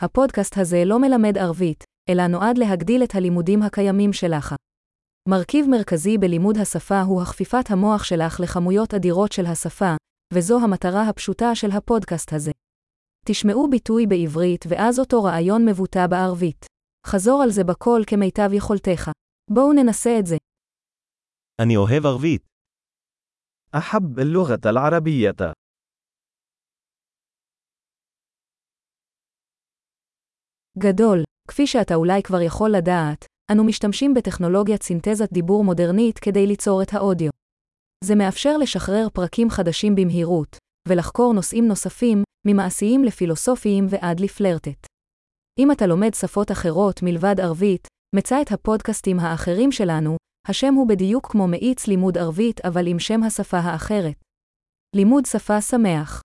הפודקאסט הזה לא מלמד ערבית, אלא נועד להגדיל את הלימודים הקיימים שלך. מרכיב מרכזי בלימוד השפה הוא הכפיפת המוח שלך לכמויות אדירות של השפה, וזו המטרה הפשוטה של הפודקאסט הזה. תשמעו ביטוי בעברית ואז אותו רעיון מבוטא בערבית. חזור על זה בקול כמיטב יכולתך. בואו ננסה את זה. אני אוהב ערבית. أحب اللغة العربية. גדול, כפי שאתה אולי כבר יכול לדעת, אנו משתמשים בטכנולוגיית סינתזת דיבור מודרנית כדי ליצור את האודיו. זה מאפשר לשחרר פרקים חדשים במהירות, ולחקור נושאים נוספים, ממעשיים לפילוסופיים ועד לפלרטט. אם אתה לומד שפות אחרות מלבד ערבית, מצא את הפודקאסטים האחרים שלנו, השם הוא בדיוק כמו מאיץ לימוד ערבית אבל עם שם השפה האחרת. לימוד שפה שמח